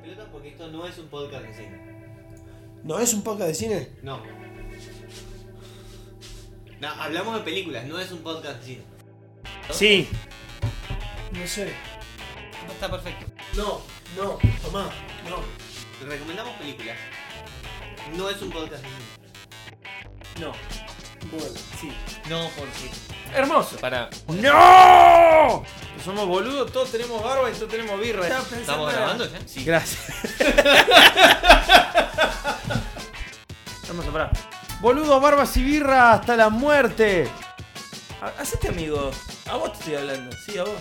pelotas porque esto no es un podcast de cine. ¿No es un podcast de cine? No. No, hablamos de películas, no es un podcast de cine. Sí. No sé. No está perfecto. No, no, tomá, no. Recomendamos películas. No es un podcast de cine. No. Bueno, Sí. No, porque. Hermoso. Para. ¡No! Somos boludos, todos tenemos barba y todos tenemos birra. ¿Estamos grabando ya? Sí. Gracias. Vamos a parar. Boludos, barbas y birra hasta la muerte. Ha- Hacete amigo. A vos te estoy hablando. Sí, a vos.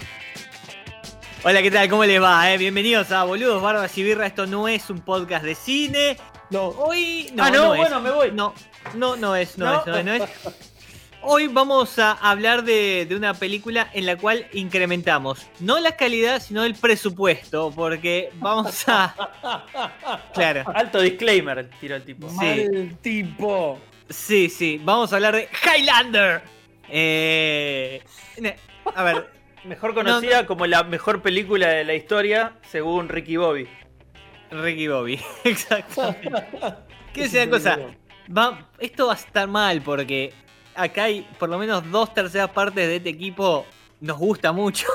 Hola, ¿qué tal? ¿Cómo les va? eh? Bienvenidos a Boludos, Barbas y Birra. Esto no es un podcast de cine. no. Hoy. No, ah, no, bueno, me voy. No, no, no es, no, No. es, no es, no es. Hoy vamos a hablar de, de una película en la cual incrementamos no la calidad, sino el presupuesto, porque vamos a... Claro, Alto disclaimer, tiró el tipo. Sí. Mal tipo. sí, sí, vamos a hablar de Highlander. Eh, a ver, Mejor conocida como la mejor película de la historia, según Ricky Bobby. Ricky Bobby, exactamente. ¿Qué es una cosa? Va, esto va a estar mal porque acá hay por lo menos dos terceras partes de este equipo nos gusta mucho.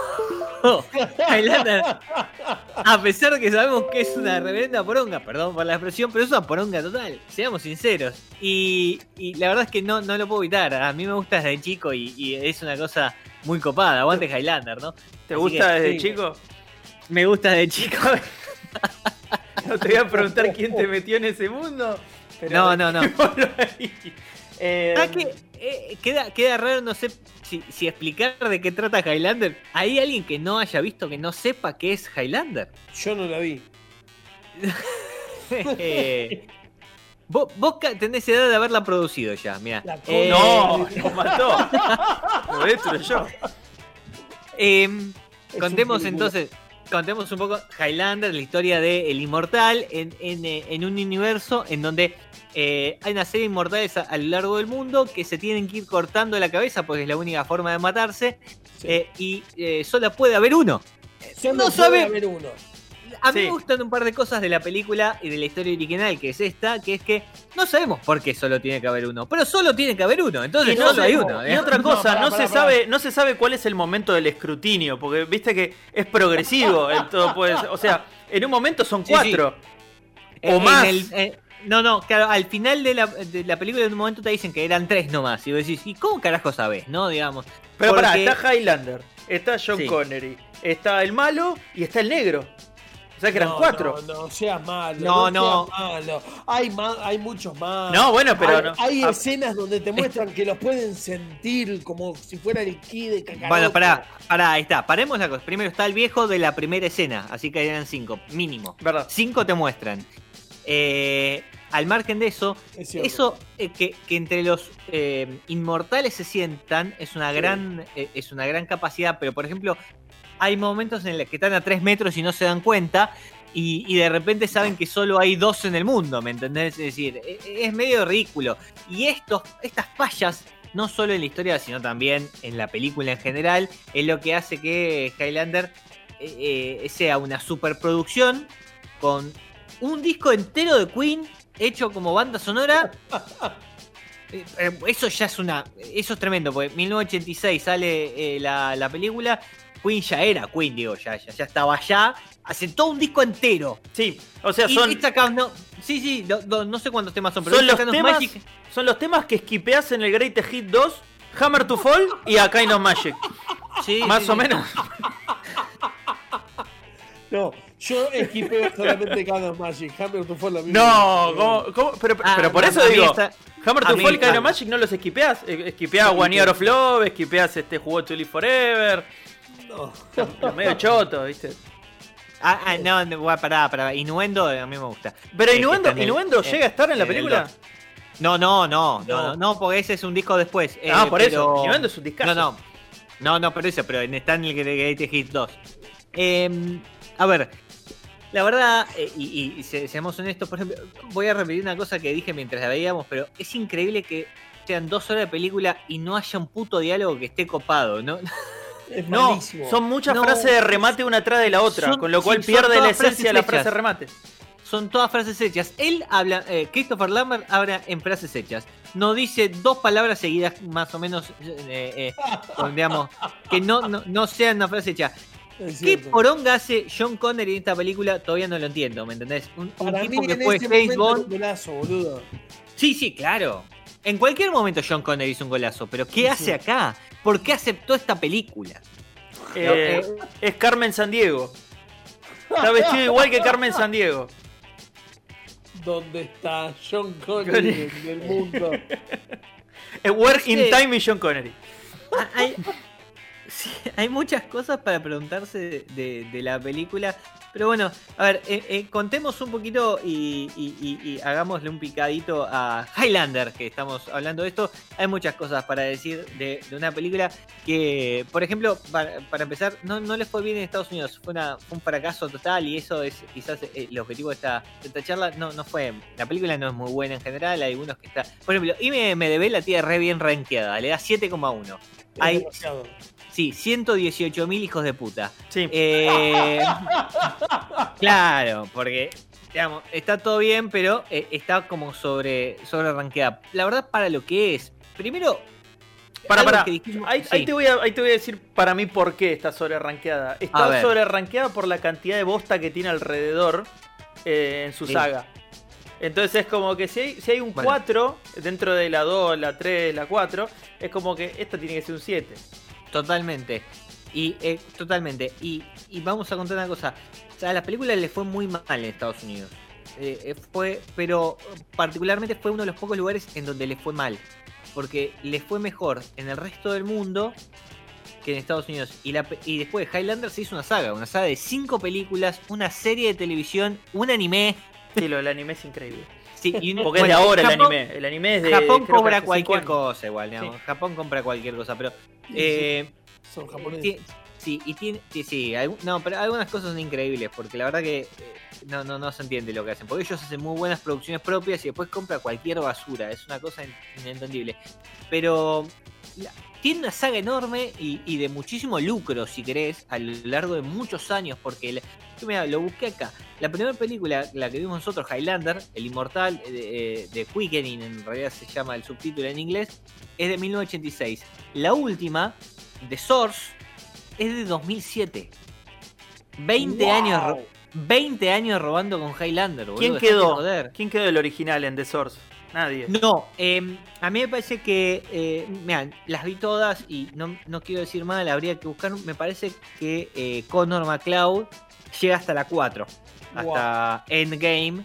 Highlander, a pesar de que sabemos que es una reverenda poronga, perdón por la expresión, pero es una poronga total, seamos sinceros. Y, y la verdad es que no, no lo puedo evitar, a mí me gusta desde chico y, y es una cosa muy copada, aguante Highlander, ¿no? ¿Te Así gusta que, desde sí. chico? Me gusta desde chico. No te voy a preguntar quién te metió en ese mundo. pero No, no, no. Eh, Ah, que eh, queda, queda raro, no sé si, si explicar de qué trata Highlander. ¿Hay alguien que no haya visto, que no sepa qué es Highlander? Yo no la vi. Eh, vos, tenés edad de haberla producido ya, mira. Eh, No, lo mató. Lo destruyó. em, contemos entonces, contemos un poco Highlander, la historia de El Inmortal, en, en, en un universo en donde eh, hay una serie de inmortales a, a lo largo del mundo que se tienen que ir cortando la cabeza porque es la única forma de matarse Sí. eh, y eh, solo puede haber uno. Solo no puede sabe- haber uno. A mí Sí. me gustan un par de cosas de la película y de la historia original, que es esta, que es que no sabemos por qué solo tiene que haber uno, pero solo tiene que haber uno, entonces Y no solo hay uno. Y otra No, cosa, no, se sabe, no se sabe cuál es el momento del escrutinio, porque viste que es progresivo en todo puede ser. O sea, en un momento son Sí, cuatro. O en más. el- eh, no, no, claro, al final de la, de la película en un momento te dicen que eran tres nomás, y vos decís, ¿y cómo carajo sabés? ¿No? Digamos. Pero pará, porque- está Highlander, está John Sí. Connery, está el malo y está el negro. O sea que eran No, cuatro. No, no, seas malo. No, No, no. seas malo. Hay, ma- hay muchos más. No, bueno, pero hay, no. hay Ah, escenas donde te muestran que los pueden sentir como si fuera el ki de Kakaroto. Bueno, pará, pará, ahí está. Paremos la cosa. Primero está el viejo de la primera escena, así que eran cinco, mínimo. Verdad. Cinco te muestran. Eh, al margen de eso, Es. Eso eh, que, que entre los eh, inmortales se sientan es una Sí. gran es una gran capacidad, pero por ejemplo hay momentos en los que están a 3 metros y no se dan cuenta y, y de repente saben que solo hay dos en el mundo, ¿me entendés? Es decir, e- e- es medio ridículo. Y estos, estas fallas, no solo en la historia, sino también en la película en general, es lo que hace que Highlander eh, eh, sea una superproducción con un disco entero de Queen hecho como banda sonora. Eh, eh, Eso ya es una. Eso es tremendo, porque en 1986 sale eh, la, la película. Queen ya era Queen, digo, ya, ya, ya estaba allá. Hace todo un disco entero. Sí, o sea, Y- son, y saca- no, sí, sí, no, no- no sé cuántos temas son, pero son, los temas, Magic. son los temas que esquipeás en el Great Hit 2, Hammer to Fall y A Kind of Magic. Sí, Más sí, o sí. menos. No, yo esquipeo solamente cada Magic. Hammer to Fall a mí No. ¿cómo- cómo? Pero, Ah, pero por eso digo, está- Hammer to Fall y of Magic no los esquipeás. Eh, Esquipeás Sí, One Year of Love, esquipeás este Jugó to Live Forever. No. Los medio choto, ¿viste? Ah, ah, no, pará, pará. Innuendo a mí me gusta. Pero Eh, que Innuendo, el- Innuendo eh, llega a estar en la en película. No, no, no, no, No. porque ese es un disco después. eh, ah, por eso. pero- Innuendo es un discazo. No, no. No, no, pero eso, pero en- está en el Great Hit 2. Eh, a ver, la verdad, eh, y, y se- seamos honestos, por ejemplo, voy a repetir una cosa que dije mientras la veíamos, pero es increíble que sean dos horas de película y no haya un puto diálogo que esté copado, ¿no? Es No, malísimo. son muchas No. frases de remate una atrás de la otra, Son- con lo cual sí, pierde la esencia de la frases frase hechas. remate. Son todas frases hechas. Él habla, eh, Christopher Lambert habla en frases hechas. No dice dos palabras seguidas más o menos, eh, eh, con, digamos, que no, no, no sean una frase hecha. Es ¿Qué poronga hace John Connery en esta película? Todavía no lo entiendo, ¿me entendés? Un, tipo mí que fue momento Bond. golazo, boludo. Sí, sí, claro. En cualquier momento John Connery hizo un golazo, pero ¿qué Sí. hace acá? ¿Por qué aceptó esta película? Eh, es Carmen Sandiego. Está vestido igual que Carmen Sandiego. ¿Dónde está John Connery en el mundo? Work in. Time y John Connery. Ah, Hay, sí, hay muchas cosas para preguntarse de, de- de la película. Pero bueno, a ver, eh, eh, contemos un poquito y, y- y- y hagámosle un picadito a Highlander, que estamos hablando de esto. Hay muchas cosas para decir de, de una película que, por ejemplo, para, para empezar, no, no les fue bien en Estados Unidos. Fue, una- fue un fracaso total y eso es quizás eh, el objetivo de esta, de esta charla. No, no fue. La película no es muy buena en general. Hay algunos que está. Por ejemplo, IMDB la tiene re bien rankeada. Le da 7,1. Hay. Sí, 118 mil hijos de puta. Sí. Eh, claro, porque digamos, está todo bien, pero eh, está como sobre, sobre rankeada. La verdad, para lo que es, primero. Para, para. dijimos- Ahí, sí, ahí te voy a, ahí te voy a decir para mí por qué está sobre rankeada. A Está sobre rankeada por la cantidad de bosta que tiene alrededor eh, en su Sí. saga. Entonces es como que si hay, si hay un Bueno. 4 dentro de la 2, la 3, la 4, es como que esta tiene que ser un 7. Totalmente. Y eh, totalmente. Y, y vamos a contar una cosa. O sea, a la película le fue muy mal en Estados Unidos. Eh, eh, fue, pero particularmente fue uno de los pocos lugares en donde le fue mal. Porque le fue mejor en el resto del mundo que en Estados Unidos. Y, la, y después de Highlander se hizo una saga. Una saga de cinco películas, una serie de televisión, un anime. Sí, lo anime es increíble. Sí, y un- Porque es de ahora el Japón- anime. El anime es de. Japón cinco cualquier años. cosa igual, digamos. Japón compra cualquier cosa, pero... eh, Son japoneses. Sí, y tiene, sí, sí, no, pero algunas cosas son increíbles, porque la verdad que eh, no, no, no se entiende lo que hacen, porque ellos hacen muy buenas producciones propias y después compra cualquier basura, es una cosa in- inentendible. Pero la- tiene una saga enorme y, y de muchísimo lucro, si querés, a lo largo de muchos años, porque la- yo mira, lo busqué acá. La primera película, la que vimos nosotros, Highlander, El Inmortal, eh, de, eh, de Quickening, en realidad se llama el subtítulo en inglés, es de 1986. La última, The Source, es de 2007. 20 Wow. años ro- 20 años robando con Highlander, boludo, ¿Quién quedó? ¿Quién quedó del original en The Source? Nadie. No, eh, a mí me parece que, eh, mirá, las vi todas y no, no quiero decir mal, habría que buscar, me parece que eh, Connor McLeod llega hasta la 4, hasta Endgame,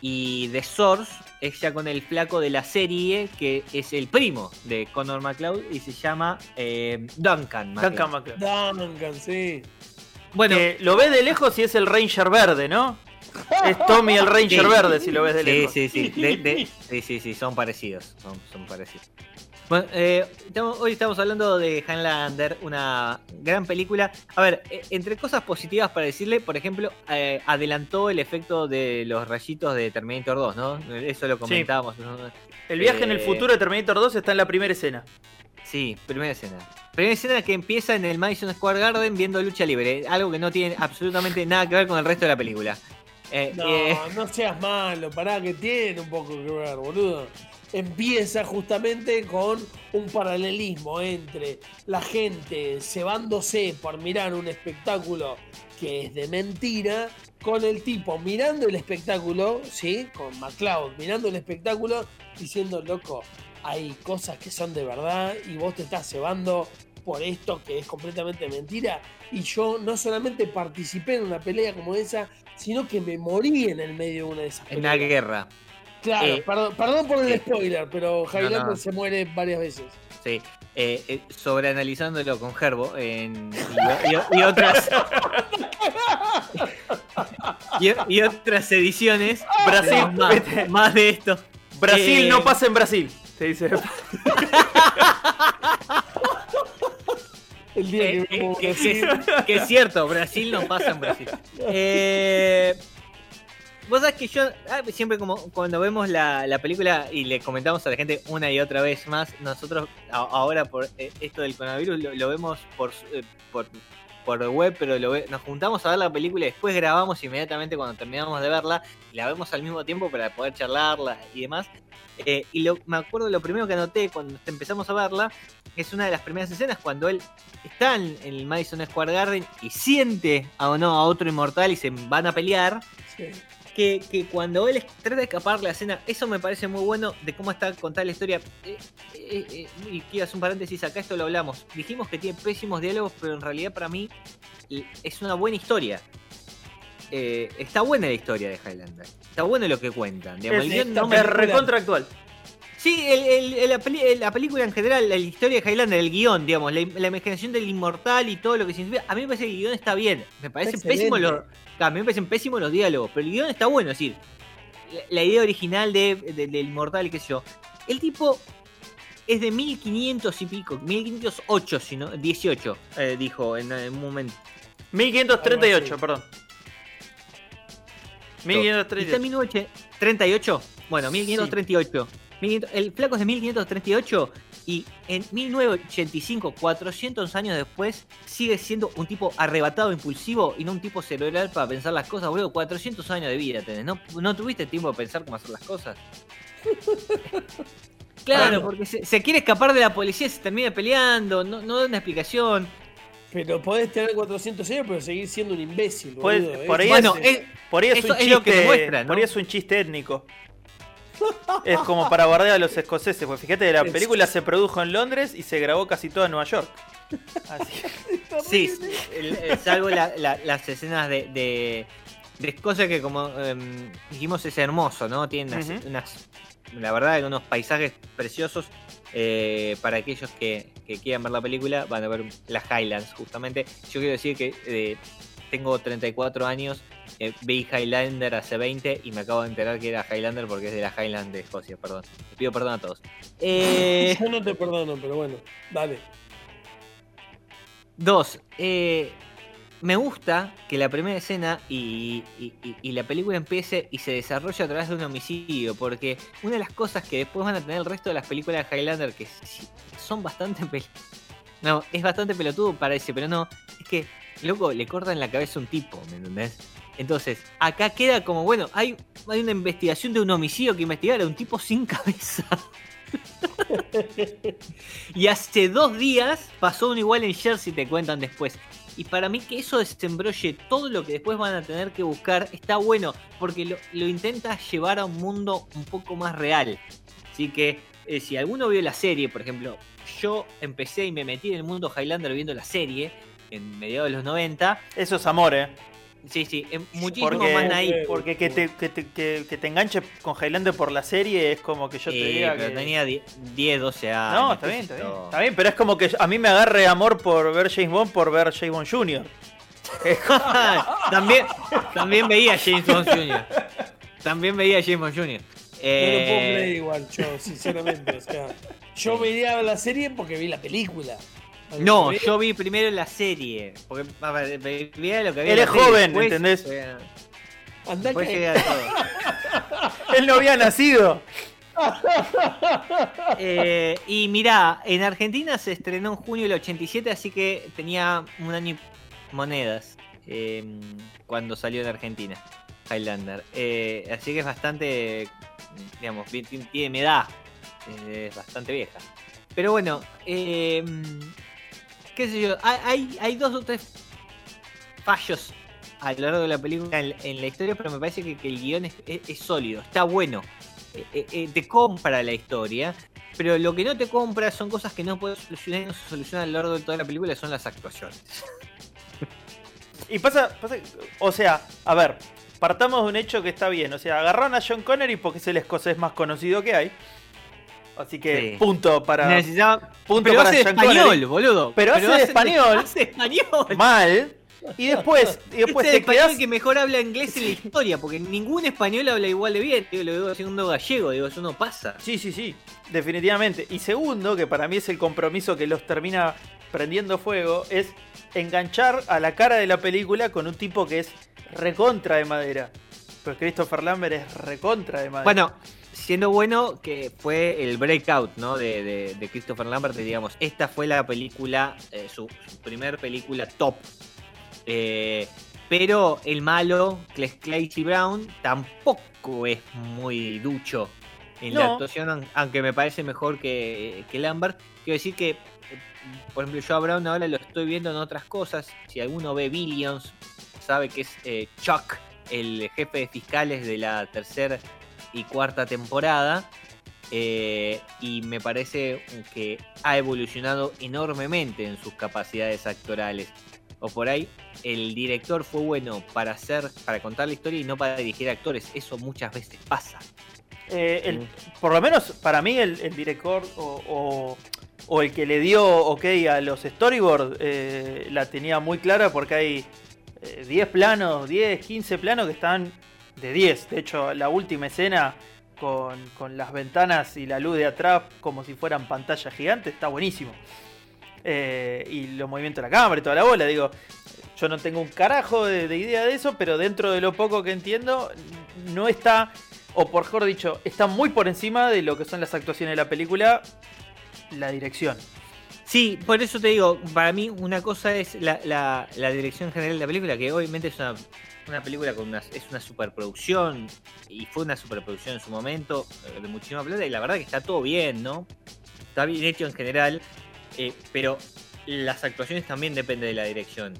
y The Source es ya con el flaco de la serie, que es el primo de Connor McLeod y se llama eh, Duncan. McLeod. Duncan McLeod. Duncan, sí. Bueno, lo ves de lejos y es el Ranger verde, ¿no? Es Tommy el Ranger Sí. verde si lo ves de Sí, lejos. sí, sí. De- de- sí, sí, sí, son parecidos. Son, son parecidos. Bueno, eh, estamos- hoy estamos hablando de Highlander, una gran película. A ver, eh, entre cosas positivas para decirle, por ejemplo, eh, adelantó el efecto de los rayitos de Terminator 2, ¿no? Eso lo comentábamos. El viaje en el Eh, futuro de Terminator 2 está en la primera escena. Sí, primera escena. Primera escena que empieza en el Madison Square Garden viendo lucha libre, algo que no tiene absolutamente nada que ver con el resto de la película. Eh, No, eh, no seas malo, pará, que tiene un poco que ver, boludo. Empieza justamente con un paralelismo entre la gente cebándose por mirar un espectáculo que es de mentira, con el tipo mirando el espectáculo, ¿sí? Con McCloud mirando el espectáculo, diciendo, loco, hay cosas que son de verdad y vos te estás cebando por esto que es completamente mentira. Y yo no solamente participé en una pelea como esa, sino que me morí en el medio de una de esas en una peleas. guerra. Claro, Eh, perdón, perdón por el sí. spoiler, pero Highlander no. se muere varias veces. Sí, eh, eh, sobreanalizándolo con Gerbo en, y, y- y otras y, y otras ediciones. Brasil, tenemos más, más de esto. Brasil Eh, no pasa en Brasil. Se dice. El día eh, que eh, Brasil, que- que es cierto, Brasil no pasa en Brasil. Eh, Vos sabés que yo ah, siempre como cuando vemos la, la película y le comentamos a la gente una y otra vez más, nosotros ahora por eh, esto del coronavirus lo, vemos por, eh, por por web, pero lo ve- nos juntamos a ver la película y después grabamos inmediatamente cuando terminamos de verla la vemos al mismo tiempo para poder charlarla y demás. Eh, y lo, me acuerdo lo primero que anoté cuando empezamos a verla es una de las primeras escenas cuando él está en, el Madison Square Garden y siente a, no, a otro inmortal y se van a pelear Sí. Que, que cuando él trata de escapar la escena, eso me parece muy bueno de cómo está contada la historia. Eh, eh, eh, y quiero hacer un paréntesis, acá esto lo hablamos. Dijimos que tiene pésimos diálogos, pero en realidad para mí es una buena historia. Eh, está buena la historia de Highlander. Está bueno lo que cuentan. digamos. El Es, guion no me- recontra actual. Sí, el- el- el- la, peli- la película en general, la historia de Highlander, el guion, digamos, la, la imaginación del inmortal y todo lo que significa. A mí me parece que el guion está bien. Me parecen pésimos los. A mí me parecen pésimos los diálogos, pero el guion está bueno, es decir, la, la idea original de, de- del inmortal qué sé yo. El tipo es de 1500 y pico, 1508, si no, 18, eh, dijo en, en un momento. 1538, Algo así. perdón. ¿Y está 1538. en 1938? Bueno, 1538. 1500 el flaco es de 1538 y en 1985, 400 años después, sigue siendo un tipo arrebatado, impulsivo y no un tipo cerebral para pensar las cosas, boludo. 400 años de vida tenés. ¿No, no tuviste tiempo de pensar cómo hacer las cosas? Claro, porque se, se quiere escapar de la policía y se termina peleando, no, no da una explicación. Pero podés tener 400 años, pero seguir siendo un imbécil. Boludo. por Es- ahí Bueno, es, es- por ahí es eso un es chiste, lo que demuestra, ¿no? por ahí es un chiste étnico. Es como para guardar a los escoceses, pues fíjate, la película se produjo en Londres y se grabó casi toda en Nueva York. Así. Sí, el- el- salvo la- la- las escenas de, de, de Escocia que como em, dijimos es hermoso, ¿no? Tiene unas, Ujú. unas- la verdad, unos paisajes preciosos. eh, para aquellos que, que quieran ver la película, van a ver las Highlands, justamente. Yo quiero decir que eh, tengo 34 años, eh, vi Highlander hace 20 y me acabo de enterar que era Highlander porque es de la Highland de Escocia, perdón. Les pido perdón a todos. Eh, Yo no te perdono, pero bueno, dale. Dos, eh, me gusta que la primera escena y, y- y- y la película empiece y se desarrolle a través de un homicidio, porque una de las cosas que después van a tener el resto de las películas de Highlander, que son bastante... No, es bastante pelotudo parece, pero no, es que, loco, le cortan la cabeza a un tipo, ¿me entendés? Entonces, acá queda como, bueno, hay, hay una investigación de un homicidio que investigar a un tipo sin cabeza. Y hace dos días pasó uno igual en Jersey, te cuentan después. Y para mí que eso desembrolle todo lo que después van a tener que buscar está bueno, porque lo, lo intenta llevar a un mundo un poco más real. Así que eh, si alguno vio la serie, por ejemplo, yo empecé y me metí en el mundo Highlander viendo la serie en mediados de los 90. Eso es amor, eh. Sí, sí, es muchísimo Porque, más naive. porque que, te, que, te, que- que te enganche con Highlander por la serie es como que yo te Sí, diga pero que... tenía 10, 10, 12 años. No, está bien, está bien. Está bien, pero es como que a mí me agarre amor por ver James Bond por ver James Bond Jr. también, también veía James Bond Jr. También veía James Bond Jr. No lo puedo Eh, creer igual, yo, sinceramente. O sea, yo me iría a ver la serie porque vi la película. No, yo vi primero la serie. Porque a ver, veía lo que había. Él en la es serie, joven, después ¿entendés? Después que- todo. Él no había nacido. Eh, y mirá, en Argentina se estrenó en junio del 87, así que tenía un año y monedas eh, cuando salió en Argentina, Highlander. Eh, así que es bastante, digamos, tiene edad, eh, es bastante vieja. Pero bueno, eh, hay, hay, dos o tres fallos a lo largo de la película en, la historia, pero me parece que, el guion es, sólido, está bueno. Eh, eh, eh, te compra la historia, pero lo que no te compra son cosas que no puedes solucionar y a lo largo de toda la película, son las actuaciones. Y pasa, pasa, o sea, a ver, partamos de un hecho que está bien. O sea, agarraron a John Connery porque es el escocés más conocido que hay. Así que Sí. punto para Necesitaba... punto Pero para hace español, boludo. Pero hace de español. Hace español. mal. Y después, y después es el te español que mejor habla inglés en la historia, porque ningún español habla igual de bien. Digo, lo digo segundo gallego, digo, eso no pasa. Sí, sí, sí, definitivamente. Y segundo, que para mí es el compromiso que los termina prendiendo fuego, es enganchar a la cara de la película con un tipo que es recontra de madera. Pero Christopher Lambert es recontra de madre. Bueno, siendo bueno que fue el breakout, ¿no? De, de- de Christopher Lambert, digamos, esta fue la película, eh, su, su primer película top. Eh, pero el malo, Cla- Clancy Brown, tampoco es muy ducho en la actuación, aun- aunque me parece mejor que, que Lambert. Quiero decir que, eh, por ejemplo, yo a Brown ahora lo estoy viendo en otras cosas. Si alguno ve Billions, sabe que es eh, Chuck, el jefe de fiscales de la tercera y cuarta temporada. eh, y me parece que ha evolucionado enormemente en sus capacidades actorales. O por ahí, el director fue bueno para hacer, para contar la historia y no para dirigir actores. Eso muchas veces pasa. Eh, el- por lo menos para mí el, el director o, o- o el que le dio ok a los storyboards eh, la tenía muy clara porque hay eh, 10 planos, 10, 15 planos que están de 10. De hecho, la última escena con, con las ventanas y la luz de atrás como si fueran pantalla gigante está buenísimo. Eh, y los movimientos de la cámara y toda la bola, digo, yo no tengo un carajo de idea de eso, pero dentro de lo poco que entiendo, no está, o por mejor dicho, está muy por encima de lo que son las actuaciones de la película, la dirección. Sí, por eso te digo, para mí una cosa es la, la- la dirección general de la película, que obviamente es una, una película con una, es una superproducción, y fue una superproducción en su momento, eh, de muchísima plata, y la verdad que está todo bien, ¿no? Está bien hecho en general, eh, pero las actuaciones también dependen de la dirección.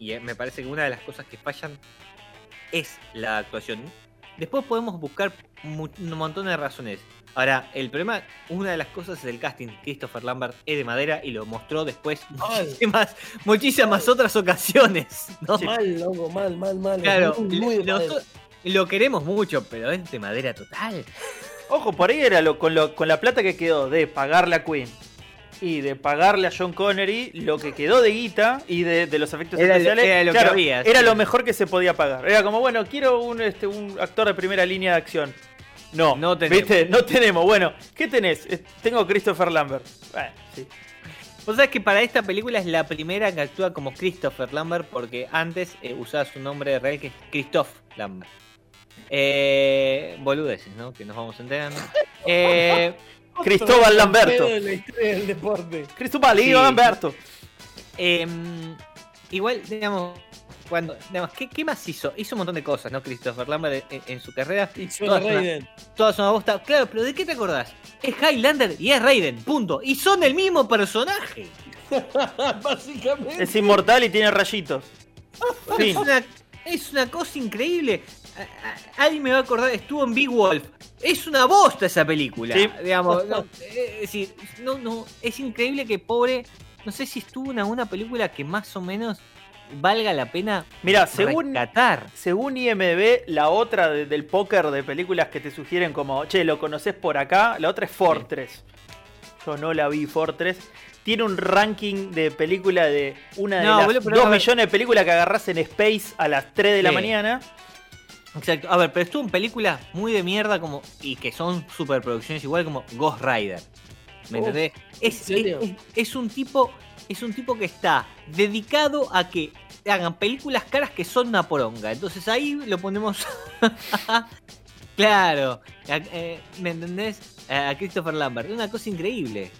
Y eh, me parece que una de las cosas que fallan es la actuación. Después podemos buscar un montón de razones. Ahora, el problema, una de las cosas es el casting. Christopher Lambert es de madera y lo mostró después Ay. muchísimas, muchísimas otras ocasiones. ¿no? Mal, loco, mal, mal, mal. Claro, Muy, muy de lo, queremos mucho, pero es de madera total. Ojo, por ahí era lo, con, lo- con la plata que quedó de pagarle a Queen y de pagarle a John Connery, lo que quedó de guita y de, de los efectos Era lo- especiales, era lo que había, era sí. lo mejor que se podía pagar. Era como, bueno, quiero un, este, un actor de primera línea de acción. No, No tenemos. ¿viste? No tenemos. Bueno, ¿qué tenés? Eh, Tengo Christopher Lambert. Bueno, sí. Vos sabés que para esta película es la primera que actúa como Christopher Lambert porque antes eh, usaba su nombre real que es Christoph Lambert. Eh, boludeces, ¿no? Que nos vamos enterando. Eh, Cristóbal Lamberto. pedo de la historia del deporte. Cristóbal Sí. Lamberto. Em, igual, digamos, cuando, digamos, ¿qué, qué más hizo? Hizo un montón de cosas, ¿no? Christopher Lambert en, en su carrera. Y suena Todas una- Raiden. Todas una bosta. Claro, pero ¿de qué te acordás? Es Highlander y es Raiden, punto. Y son el mismo personaje. Básicamente. Es inmortal y tiene rayitos. Es una, es una cosa increíble. A- a- Alguien me va a acordar, estuvo en Big Wolf. Es una bosta esa película. Sí. Digamos, no, eh, es decir, no, no, es increíble que pobre. No sé si estuvo en alguna película que más o menos valga la pena Mira, según, rescatar. según IMB, la otra de- del póker de películas que te sugieren como, che, lo conoces por acá, la otra es Fortress. Yo no la vi Fortress. Tiene un ranking de película de una de No, las boludo, pero 2 a ver. millones de películas que agarras en Space a las 3 de la Sí. mañana. Exacto. A ver, pero estuvo en películas muy de mierda como y que son superproducciones igual como Ghost Rider. ¿Me Uf, entendés? ¿en Es, serio? es- es un tipo es un tipo que está dedicado a que hagan películas caras que son una poronga. Entonces ahí lo ponemos Claro, a- eh, ¿me entendés? A Christopher Lambert, una cosa increíble.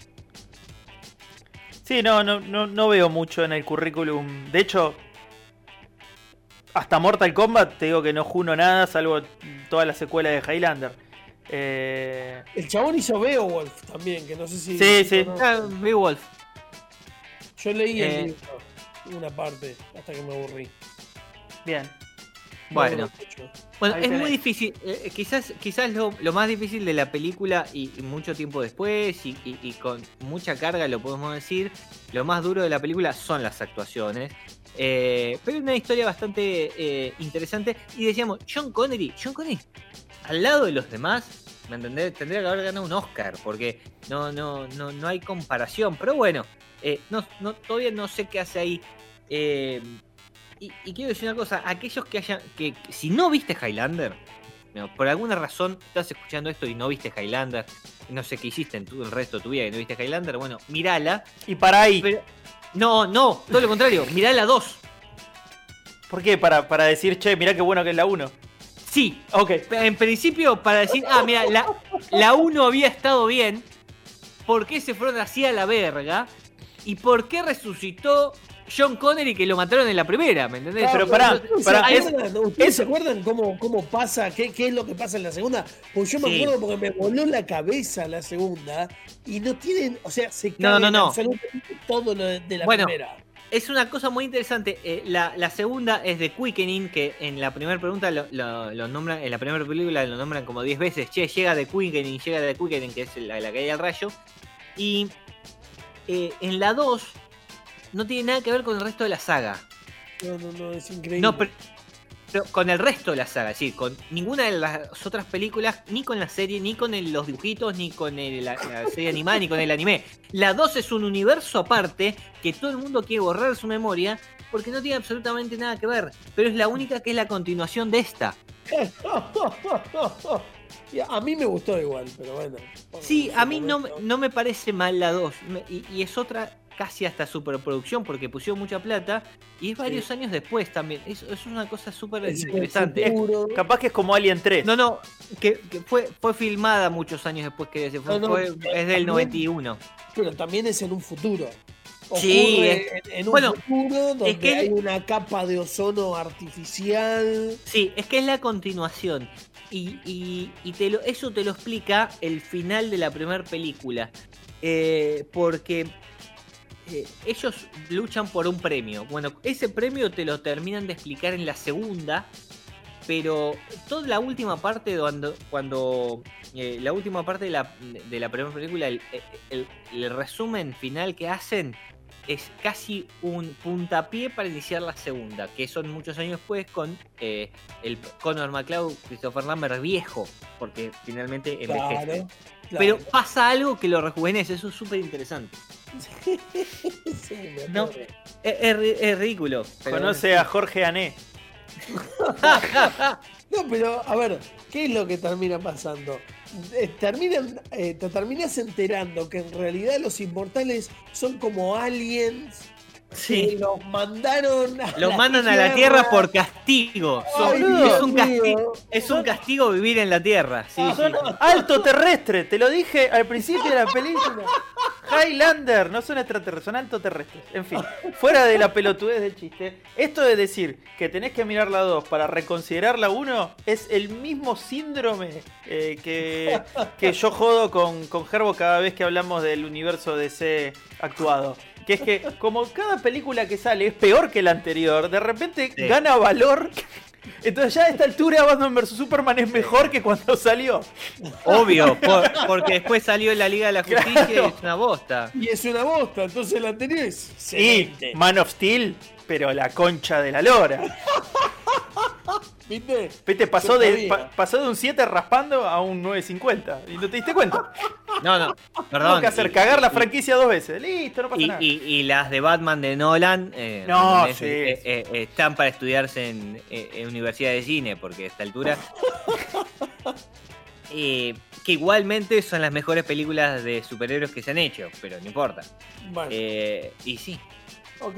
Sí, no, no, no, no veo mucho en el currículum. De hecho, hasta Mortal Kombat te digo que no juno nada, salvo todas las secuelas de Highlander. Eh, El chabón hizo Beowulf también, que no sé si. Sí, sí. no. Ah, Beowulf. Yo leí Eh. el libro, una parte, hasta que me aburrí. bien. No Bueno. Bueno, es muy difícil. eh, quizás quizás lo, lo más difícil de la película y, y mucho tiempo después y, y- y con mucha carga lo podemos decir. Lo más duro de la película son las actuaciones. eh, pero es una historia bastante eh, interesante. Y decíamos, John Connery, John Connery, al lado de los demás, ¿me entendés? Tendría que haber ganado un Oscar, porque no, no, no, no hay comparación. Pero bueno, eh, no, no, todavía no sé qué hace ahí. Eh, y, y quiero decir una cosa, aquellos que hayan, que, que si no viste Highlander, no, por alguna razón estás escuchando esto y no viste Highlander, no sé qué hiciste en tu, el resto de tu vida que no viste Highlander, bueno, mirala. Y para ahí, Pero, no, no, todo lo contrario, mirala dos. ¿por qué? Para, para decir, che, mirá qué bueno que es la 1. Sí, Ok. en principio para decir, ah, mira, la, la 1 había estado bien, ¿por qué se fueron así a la verga? ¿Y por qué resucitó John Connery que lo mataron en la primera? ¿Me entendés? Pero pará, ¿ustedes pará, se es- acuerdan- ¿Ustedes es- se acuerdan cómo, cómo pasa? Qué, qué es lo que pasa en la segunda? Pues yo me Sí. acuerdo porque me voló la cabeza la segunda y no tienen, o sea, se No, no, todo lo de, de la Bueno, primera. Es una cosa muy interesante. eh, la, la segunda es de Quickening, que en la primera pregunta lo, lo- lo nombran, en la primera película lo nombran como 10 veces. Che, llega de Quickening, llega de Quickening, que es la, la caída del rayo. Y eh, en la 2 no tiene nada que ver con el resto de la saga. No, no, no, es increíble. No, pero, pero con el resto de la saga, sí, con ninguna de las otras películas, ni con la serie, ni con el- los dibujitos, ni con el- la, serie animada, ni con el anime. La 2 es un universo aparte que todo el mundo quiere borrar su memoria porque no tiene absolutamente nada que ver, pero es la única que es la continuación de esta. A mí me gustó igual, pero bueno. Sí, a mí no, no me parece mal la 2, me- y, y es otra casi hasta superproducción porque pusieron mucha plata y es varios años después también. Es, es una cosa súper Es interesante. Capaz que es como Alien 3. No, no, que, que fue, fue filmada muchos años después que se fue, No, no, fue- eh, es del también- 91. pero también es en un futuro. Ocurre Sí, en, en un bueno, futuro donde que- hay una capa de ozono artificial. Sí, es que es la continuación. Y, te lo, eso te lo explica el final de la primera película. Eh, porque eh, ellos luchan por un premio. Bueno, ese premio te lo terminan de explicar en la segunda. Pero toda la última parte, cuando, cuando eh, la última parte de la, de la primera película, el, el- el resumen final que hacen es casi un puntapié para iniciar la segunda, que son muchos años después con eh, el Conor McLeod, Christopher Lambert viejo, porque finalmente envejece. Claro. Pero pasa algo que lo rejuvenece, eso es súper interesante. Sí, No. Es, es ri- es ridículo. pero Conoce a Jorge Ané. No, pero a ver, ¿qué es lo que termina pasando? Eh, terminan, eh, te terminas enterando que en realidad los inmortales son como aliens que Sí. los mandaron a Los mandan a la Tierra por castigo. Ay, es, un castigo, es un castigo vivir en la Tierra. Sí, sí. Son alto terrestre, te lo dije al principio de la película. Highlander, no son extraterrestres, son alto terrestres. En fin, fuera de la pelotudez del chiste, esto de decir que tenés que mirar la 2 para reconsiderar la 1 es el mismo síndrome eh, que, que yo jodo con, con Gerbo cada vez que hablamos del universo DC actuado. Que es que como cada película que sale es peor que la anterior, de repente Sí. gana valor. Entonces ya a esta altura Batman vs Superman es mejor que cuando salió. Obvio, por- porque después salió en la Liga de la Justicia y es una bosta. Y es una bosta, entonces la anterior es Y excelente. Man of Steel, pero la concha de la lora. ¿Viste? Viste, pasó de, pa- pasó de un 7 raspando a un 9.50. Y no te diste cuenta. No, no, Tengo perdón. que hacer y- cagar la y- franquicia dos veces. Listo, no pasa Y, nada. y- y las de Batman de Nolan eh, No, sí, Eh, eh, están para estudiarse en, eh, en universidad de cine, porque a esta altura. Eh, que igualmente son las mejores películas de superhéroes que se han hecho, pero no importa. Bueno, Eh, y sí. ok.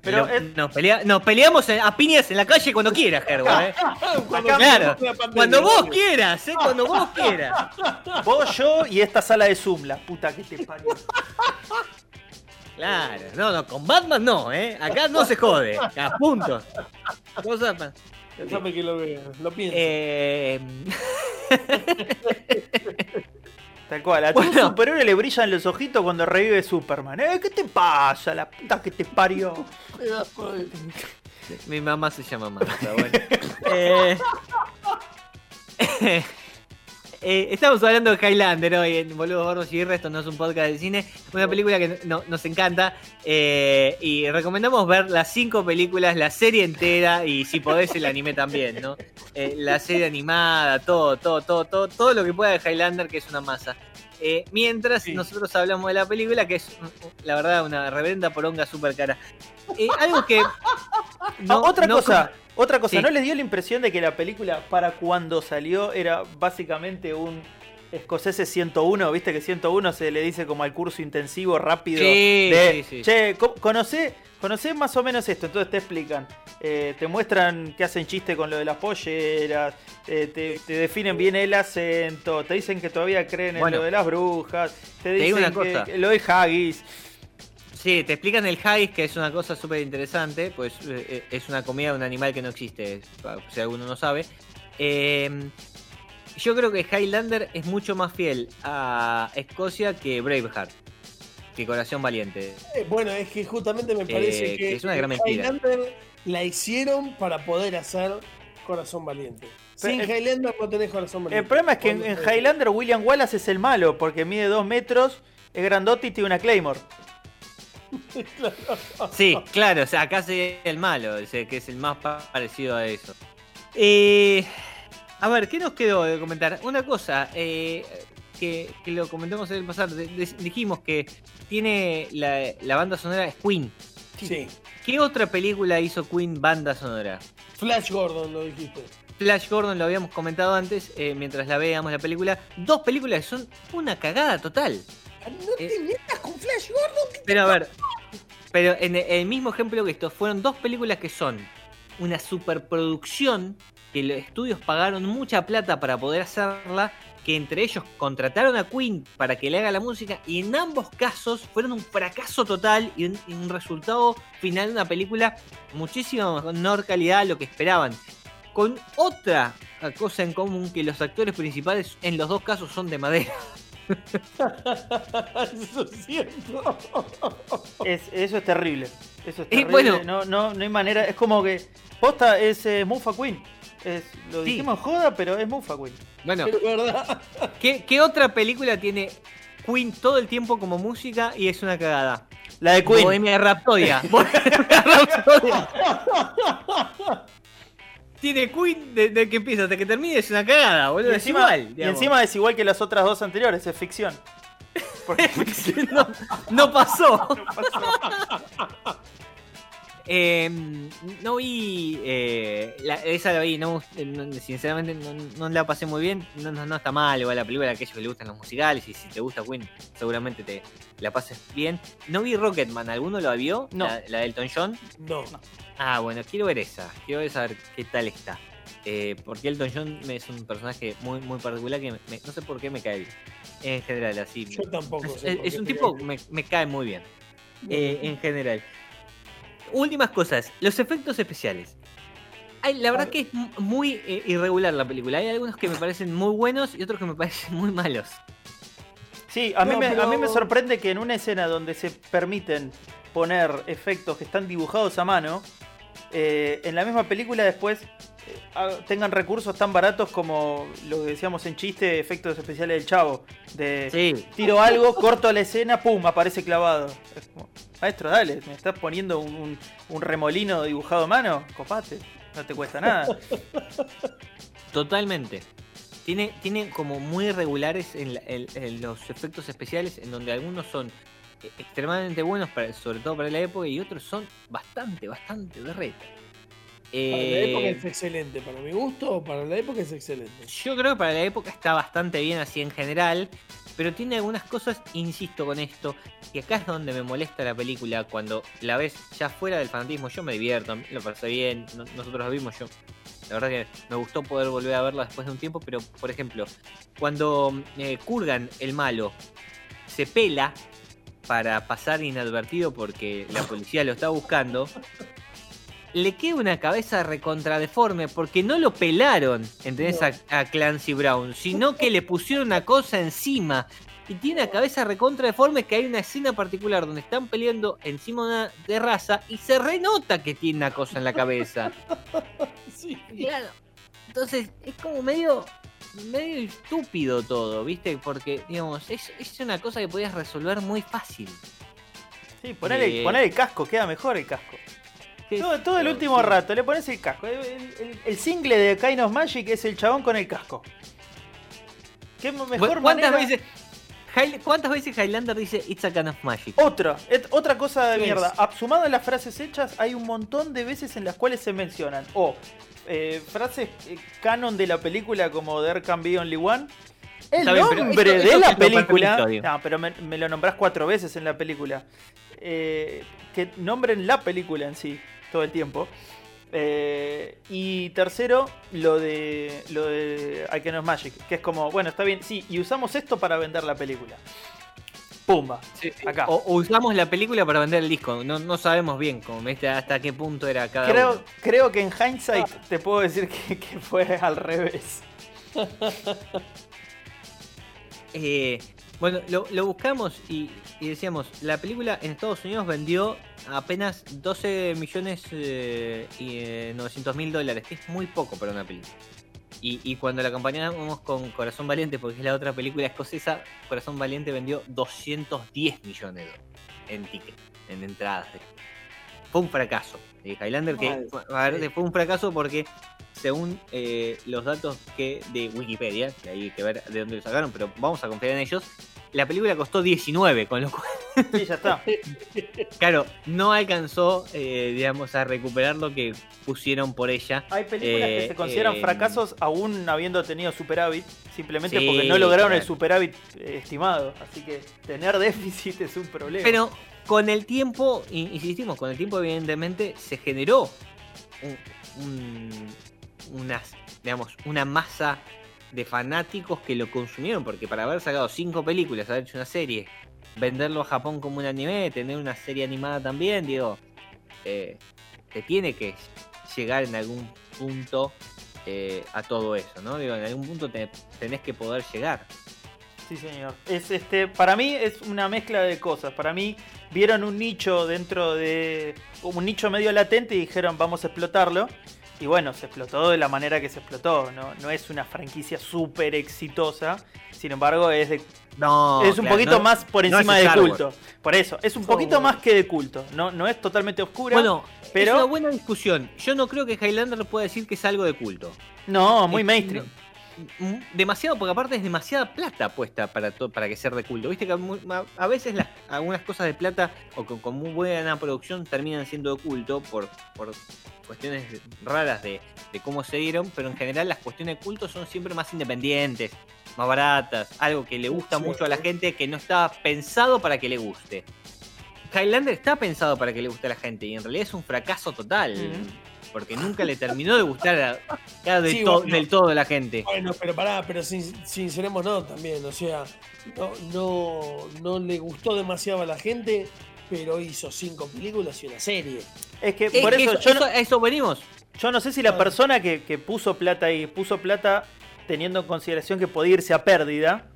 Pero Lo- es- nos, pelea- nos peleamos en- a piñas en la calle cuando quieras, Gerbo. ¿eh? Cuando- Claro, pandemia, Cuando vos quieras, ¿eh? Cuando vos quieras. Vos, yo y esta sala de Zoom, la puta que te parió. Claro, no, no, con Batman no, ¿eh? Acá no se jode. A punto. Cosa pa- Déjame que lo vea, lo pienso. Eh, Tal cual, a tu Bueno. superhéroe le brillan los ojitos cuando revive Superman. ¿Eh? ¿Qué te pasa? La puta que te parió. Mi mamá se llama Marta, bueno. Eh, eh, estamos hablando de Highlander hoy en Boludos Gordos y Esto no es un podcast de cine. Una película que no- nos encanta. eh, y recomendamos ver las cinco películas, la serie entera y si podés el anime también, ¿no? Eh, la serie animada, todo, todo, todo, todo, todo lo que pueda de Highlander, que es una masa. Eh, mientras Sí. nosotros hablamos de la película, que es mm, la verdad una reverenda poronga súper cara. Eh, algo que. Ah, otra no cosa, otra cosa, Sí. ¿no les dio la impresión de que la película para cuando salió era básicamente un escoceses 101, viste que 101 se le dice como al curso intensivo rápido Sí, de, sí, sí. che, co- conocé, conocé más o menos esto, entonces te explican, Eh, te muestran que hacen chiste con lo de las polleras, eh, te, te definen bien el acento, te dicen que todavía creen en lo de las brujas, te dicen una que, cosa. que lo de haggis. Sí, te explican el haggis, que es una cosa súper interesante, pues eh, es una comida de un animal que no existe, si alguno no sabe. Eh, yo creo que Highlander es mucho más fiel a Escocia que Braveheart, que Corazón Valiente. Eh, Bueno, es que justamente me parece Eh, que, que es una gran mentira. Highlander la hicieron para poder hacer Corazón Valiente. Sin Pero, Highlander no tenés Corazón Valiente. El problema es que en, Highlander William Wallace es el malo, porque mide 2 metros, es grandote y tiene una Claymore. Sí, claro, o sea, acá sería el malo, o sea, que es el más pa- parecido a eso. Eh, a ver, ¿qué nos quedó de comentar? Una cosa, eh, que, que lo comentamos en el pasado, de- de- dijimos que tiene la, la banda sonora es Queen. Sí. ¿Qué otra película hizo Queen banda sonora? Flash Gordon lo dijiste. Flash Gordon lo habíamos comentado antes, eh, mientras la veíamos la película. Dos películas que son una cagada total. Ah, No te Eh. metas con Flash Gordon. que- Pero a ver, pero en el- el mismo ejemplo que esto, fueron dos películas que son una superproducción, que los estudios pagaron mucha plata para poder hacerla, que entre ellos contrataron a Queen para que le haga la música, y en ambos casos fueron un fracaso total y un, y un resultado final de una película muchísimo menor calidad a lo que esperaban. Con otra cosa en común que los actores principales en los dos casos son de madera. Eso es cierto. Es, eso es terrible. Eso es Y terrible. bueno. no, no, no hay manera. Es como que. Posta es eh, Mufa Queen. Es, lo Sí. dijimos joda, pero es Mufa Queen. Bueno, verdad. ¿Qué, qué otra película tiene Queen todo el tiempo como música y es una cagada? La de Queen. Bohemia Rhapsodia. Bohemia Rhapsodia. tiene Queen desde que empieza hasta que termine es una cagada, boludo. y, es encima, igual. y encima es igual que las otras dos anteriores, es ficción. Porque no, no pasó. Eh, no vi. eh, la- esa la vi, no, no- sinceramente no, no la pasé muy bien. No, no, no está mal, igual la película, a aquellos que le gustan los musicales. Y si te gusta Queen, seguramente te la pases bien. No vi Rocketman, ¿alguno la vio? No. La, la de Elton John. No. Ah, bueno, quiero ver esa. Quiero ver saber qué tal está. Eh, porque Elton John es un personaje muy, muy particular que me- no sé por qué me cae bien. En general, así. Yo tampoco. Es, sé es- un tipo que me, me cae muy bien. eh, en general. Últimas cosas, los efectos especiales. Ay, la verdad ver. que es mu- muy eh, irregular la película. Hay algunos que me parecen muy buenos y otros que me parecen muy malos. Sí, a mí, me, a pero- mí me sorprende que en una escena donde se permiten poner efectos que están dibujados a mano, eh, en la misma película después eh, ha- tengan recursos tan baratos como lo que decíamos en chiste, efectos especiales del chavo. De Sí. tiro algo, corto la escena, pum, aparece clavado. Es como, maestro, dale, me estás poniendo un, un- un remolino dibujado a mano, copate, no te cuesta nada. Totalmente. Tiene, tiene como muy irregulares en, la- en- en los efectos especiales, en donde algunos son eh, extremadamente buenos, para- sobre todo para la época, y otros son bastante, bastante de reta. Para la época Eh, es excelente. Para mi gusto, para la época es excelente. yo creo que para la época está bastante bien así en general, pero tiene algunas cosas, insisto con esto, y acá es donde me molesta la película, cuando la ves ya fuera del fanatismo, yo me divierto, lo pasé bien, no- nosotros la vimos, yo la verdad que me gustó poder volver a verla después de un tiempo, pero por ejemplo, cuando eh, Kurgan, el malo, se pela para pasar inadvertido porque la policía lo está buscando, le queda una cabeza recontra deforme porque no lo pelaron, ¿entendés? A, a Clancy Brown, sino que le pusieron una cosa encima. Y tiene una cabeza recontra deforme que hay una escena particular donde están peleando encima de una terraza y se renota que tiene una cosa en la cabeza. Sí. Claro. Entonces es como medio medio estúpido todo, ¿viste? Porque, digamos, es, es una cosa que podías resolver muy fácil. Sí, ponele, Eh. ponele el casco, queda mejor el casco. Que- Todo, todo el último sí. rato le pones el casco. El, el- el single de Kind of Magic es el chabón con el casco. ¿Qué mejor ¿Cuántas manera? veces, ¿Cuántas veces Highlander dice It's a kind of magic? Otra, et- otra cosa de mierda. Ab- Sumado a las frases hechas, hay un montón de veces en las cuales se mencionan o eh, frases eh, canon de la película como There Can Be Only One El Está bien, pero nombre esto- de la película. No, pero me, me lo nombrás cuatro veces en la película. Eh, que nombren la película en sí todo el tiempo. Eh, y tercero, lo de lo de I Can Of Magic, que es como, bueno, está bien, sí, y usamos esto para vender la película. Pumba, acá. O, o usamos la película para vender el disco. No, no sabemos bien ¿viste? hasta qué punto era cada Creo, uno. creo que en hindsight te puedo decir que, que fue al revés. Eh, bueno, lo, lo buscamos y, decíamos, la película en Estados Unidos vendió apenas 12 millones eh, y eh, 900 mil dólares, que es muy poco para una película. Y, cuando la acompañamos con Corazón Valiente, porque es la otra película escocesa, Corazón Valiente vendió 210 millones en tickets, en entradas. Fue un fracaso. Eh, Highlander que a ver, sí. fue un fracaso porque según eh, los datos que de Wikipedia, que hay que ver de dónde lo sacaron, pero vamos a confiar en ellos, la película costó 19, con lo cual, Sí, ya está. claro, no alcanzó, eh, digamos, a recuperar lo que pusieron por ella. Hay películas que Eh, se consideran eh, fracasos aún habiendo tenido superávit, simplemente Sí, porque no lograron el superávit eh, estimado. Así que tener déficit es un problema. Pero con el tiempo, in- insistimos, con el tiempo evidentemente se generó un, un- unas, digamos, una masa de fanáticos que lo consumieron, porque para haber sacado cinco películas, haber hecho una serie, venderlo a Japón como un anime, tener una serie animada también, digo, eh, te tiene que llegar en algún punto eh, a todo eso, ¿no? Digo, en algún punto te- tenés que poder llegar. Sí, señor. Es este, para mí es una mezcla de cosas. Para mí vieron un nicho dentro de como un nicho medio latente y dijeron vamos a explotarlo. Y bueno, se explotó de la manera que se explotó. No, no es una franquicia súper exitosa. Sin embargo, es de No, es un claro, poquito no- más por encima de Star Wars. culto. Por eso, es un poquito más que de culto. No, no es totalmente oscura. Bueno, pero- es una buena discusión. Yo no creo que Highlander pueda decir que es algo de culto. no, muy Es- mainstream. Mm, demasiado, porque aparte es demasiada plata puesta para, to- para que sea de culto. Viste que a, a veces las, algunas cosas de plata o con, con muy buena producción terminan siendo de culto por, por cuestiones raras de, de cómo se dieron, pero en general las cuestiones de culto son siempre más independientes, más baratas, algo que le gusta Sí. mucho a la gente que no está pensado para que le guste. Highlander está pensado para que le guste a la gente y en realidad es un fracaso total. Ujú. Porque nunca le terminó de gustar a, del, Sí, to- bueno. del todo a la gente. Bueno, pero pará, pero sin, sinceremos no también, o sea, no, no, no le gustó demasiado a la gente, pero hizo cinco películas y una serie. Es que Es por que eso, eso, yo, no, eso- a eso venimos. yo no sé si la persona que, que puso plata ahí puso plata teniendo en consideración que podía irse a pérdida.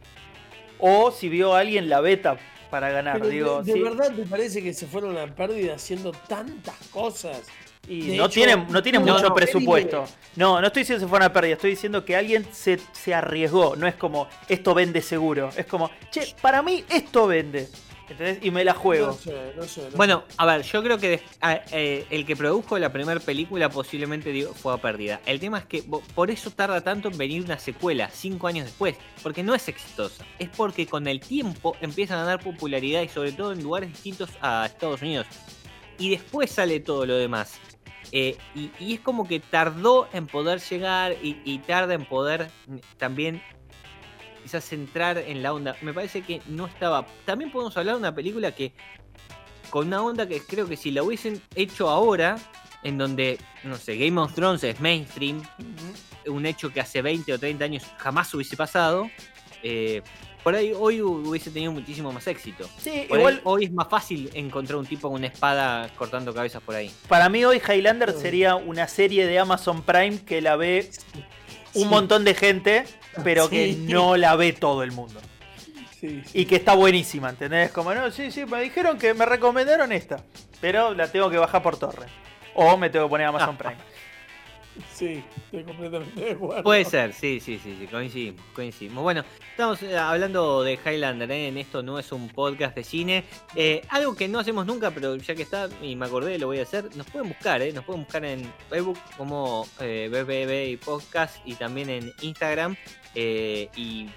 O si vio a alguien la beta para ganar. Pero digo, de, de sí. verdad te parece que se fueron a la pérdida haciendo tantas cosas. Y De no, hecho, tienen, no mucho no, presupuesto. No, no estoy diciendo que se fueron a pérdida, estoy diciendo que alguien se, se arriesgó. No es como, esto vende seguro. Es como, che, para mí esto vende. ¿Entendés? Y me la juego. No sé, no sé. no Bueno, a ver, yo creo que de- a- eh, el que produjo la primera película posiblemente dio- fue a pérdida. El tema es que bo- por eso tarda tanto en venir una secuela, cinco años después. Porque no es exitosa. Es porque con el tiempo empiezan a ganar popularidad y sobre todo en lugares distintos a Estados Unidos. Y después sale todo lo demás. Eh, y, y es como que tardó en poder llegar y, y tarda en poder también quizás entrar en la onda. Me parece que no estaba. También podemos hablar de una película que con una onda que creo que si la hubiesen hecho ahora, en donde, no sé, Game of Thrones es mainstream, un hecho que hace 20 o 30 años jamás hubiese pasado, eh, por ahí hoy hubiese tenido muchísimo más éxito. Sí, Por ahí igual hoy es más fácil encontrar un tipo con una espada cortando cabezas por ahí. para mí hoy Highlander sería una serie de Amazon Prime que la ve un Sí. montón de gente, pero que no la ve todo el mundo. Sí, sí. Y que está buenísima, ¿entendés? Como, no, sí, sí, me dijeron que me recomendaron esta, pero la tengo que bajar por torre. O me tengo que poner Amazon Prime. Sí, estoy completamente de acuerdo. Puede ser, sí, sí, sí, sí, coincidimos, coincidimos. Bueno, estamos eh, hablando de Highlander, ¿eh? en esto no es un podcast de cine. Eh, algo que no hacemos nunca, pero ya que está y me acordé, lo voy a hacer. Nos pueden buscar, ¿eh? nos pueden buscar en Facebook como eh, BBB y Podcast y también en Instagram. eh, y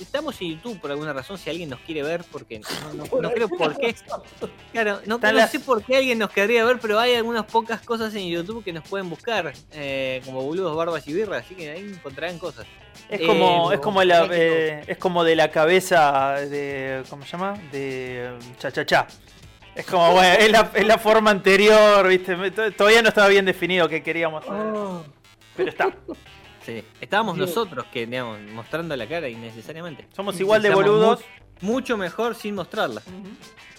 estamos en YouTube por alguna razón, si alguien nos quiere ver, porque no, no- Por no creo por qué. Claro, no, Están no las- sé por qué alguien nos querría ver, pero hay algunas pocas cosas en YouTube que nos pueden buscar, eh, como boludos, barbas y birras, así que ahí encontrarán cosas. Es Eh, como, no, es como la, eh, es como de la cabeza de, ¿cómo se llama? De cha cha cha. Es como, bueno, es la, es la forma anterior, ¿viste? Me- to- Todavía no estaba bien definido qué queríamos hacer, Ah, pero está. Sí. Estábamos nosotros que, digamos, mostrando la cara innecesariamente. Somos igual de boludos. mu- mucho mejor sin mostrarla.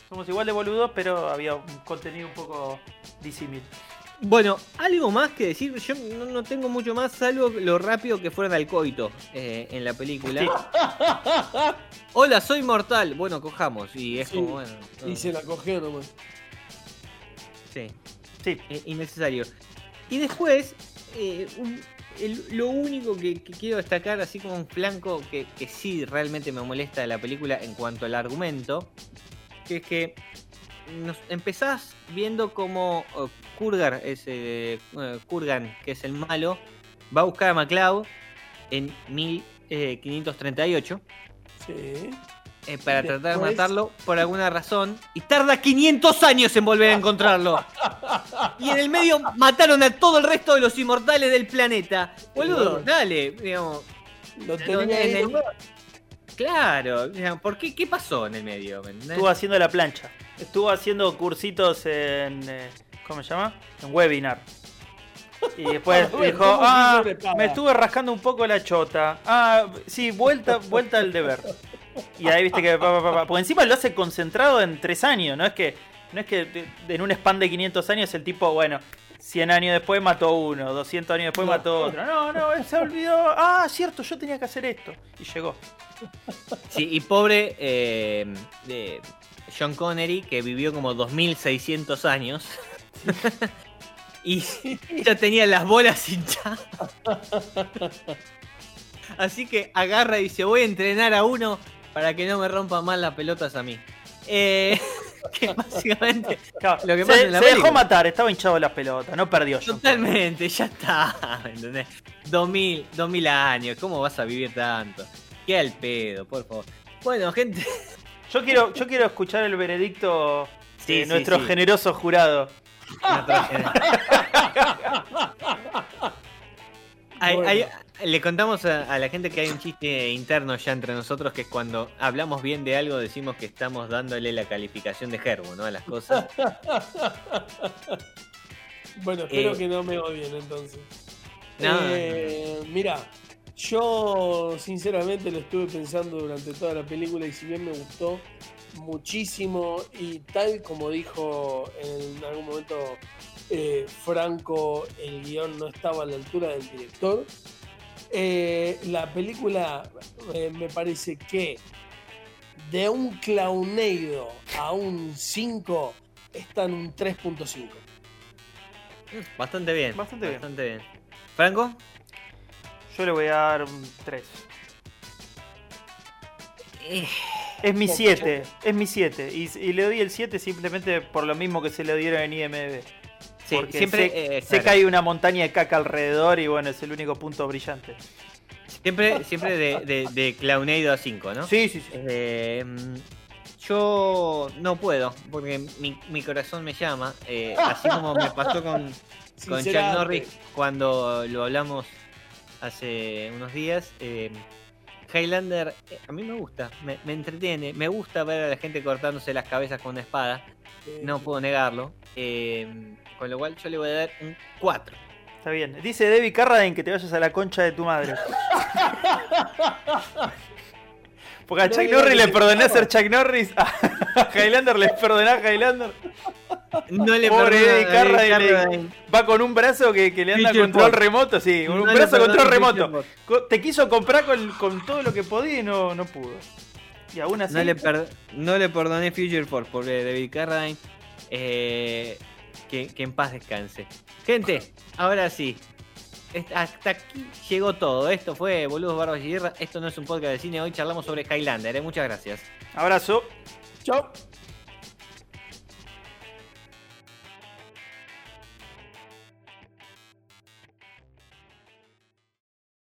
Somos igual de boludos, pero había un contenido un poco disímil. Bueno, algo más que decir, yo no, no tengo mucho más, salvo lo rápido que fueron al coito eh, en la película. Hola, soy mortal. Bueno, cojamos. Y es Sí. como, bueno. no, y se la cogió nomás. sí, Sí, eh, innecesario. Y después, eh, un- lo único que, quiero destacar, así como un flanco que, sí realmente me molesta de la película en cuanto al argumento, que es que empezás viendo como oh, ese, eh, Kurgan, que es el malo, va a buscar a MacLeod en 1538 Sí. Eh, para tratar de matarlo por alguna razón y tarda 500 años en volver a encontrarlo. Y en el medio mataron a todo el resto de los inmortales del planeta. Boludo, dale, digamos. Lo tenía en el- Claro, ¿por qué? ¿Qué pasó en el medio? Estuvo haciendo la plancha. Estuvo haciendo cursitos en. eh, ¿Cómo se llama? En webinar. Y después A ver, dijo, ¿cómo ah, funciona espada?" me estuve rascando un poco la chota. Ah, sí, vuelta, vuelta al deber. Y ahí viste que. pa, pa, pa. Porque encima lo hace concentrado en tres años, no es que. No es que en un span de 500 años el tipo, bueno, 100 años después mató uno, 200 años después No. mató otro. No, no, él se olvidó. Ah, cierto, yo tenía que hacer esto. Y llegó. Sí, y pobre eh, John Connery, que vivió como 2600 años. y ya tenía las bolas hinchadas. Así que agarra y dice, voy a entrenar a uno para que no me rompa más las pelotas a mí. Eh, que básicamente, Claro, Lo que se pasa en la se dejó matar, estaba hinchado las pelotas, no perdió. Totalmente, ya está. ¿me ¿Entendés? 2000, 2000 años, ¿cómo vas a vivir tanto? Queda el pedo, por favor. Bueno, gente. Yo quiero, yo quiero escuchar el veredicto Sí, de sí, nuestro sí. generoso jurado. Hay- Bueno. hay- le contamos a, a la gente que hay un chiste interno ya entre nosotros que es cuando hablamos bien de algo decimos que estamos dándole la calificación de Gerbo, ¿no? A las cosas. Bueno, espero Eh, que no me odien entonces. No, Eh, Mira, yo sinceramente lo estuve pensando durante toda la película y si bien me gustó muchísimo y tal como dijo en algún momento eh, Franco, el guion no estaba a la altura del director. Eh, la película eh, me parece que de un clowneido a un 5 está en un 3.5. Bastante bien. Bastante bien. Bastante bien. ¿Franco? Yo le voy a dar un 3. Eh, Es mi Poco. 7, es mi 7. Y, y le doy el 7 simplemente por lo mismo que se le dieron en IMDb. Sí, Porque siempre, sé, eh, sé que hay una montaña de caca alrededor y bueno, es el único punto brillante. siempre, siempre de, de, de Clowneido a 5, ¿no? Sí, sí, sí. Eh, yo no puedo, porque mi, mi corazón me llama. eh, así como me pasó con, con Chuck. Norris cuando lo hablamos hace unos días. eh, Highlander, a mí me gusta, me, me entretiene, me gusta ver a la gente cortándose las cabezas con una espada, no puedo negarlo. eh, con lo cual yo le voy a dar un 4. Está bien. Dice Debbie Carradine que te vayas a la concha de tu madre. Porque a No Chuck Norris le perdoné estaba. ser Chuck Norris. A Highlander le perdoné a Highlander. No le Pobre a Debbie Carradine. Va con un brazo que, que le anda control remoto, sí. Un brazo control a remoto. Te quiso comprar con, con todo lo que podía y no, no pudo. Y aún así. No le, per- no le perdoné Future Force por David Carradine. Eh, que, en paz descanse. Gente, ahora sí. Hasta aquí llegó todo. Esto fue Boludos Barbas y Guerra. Esto no es un podcast de cine. Hoy charlamos sobre Highlander. eh. Muchas gracias. Abrazo. Chao.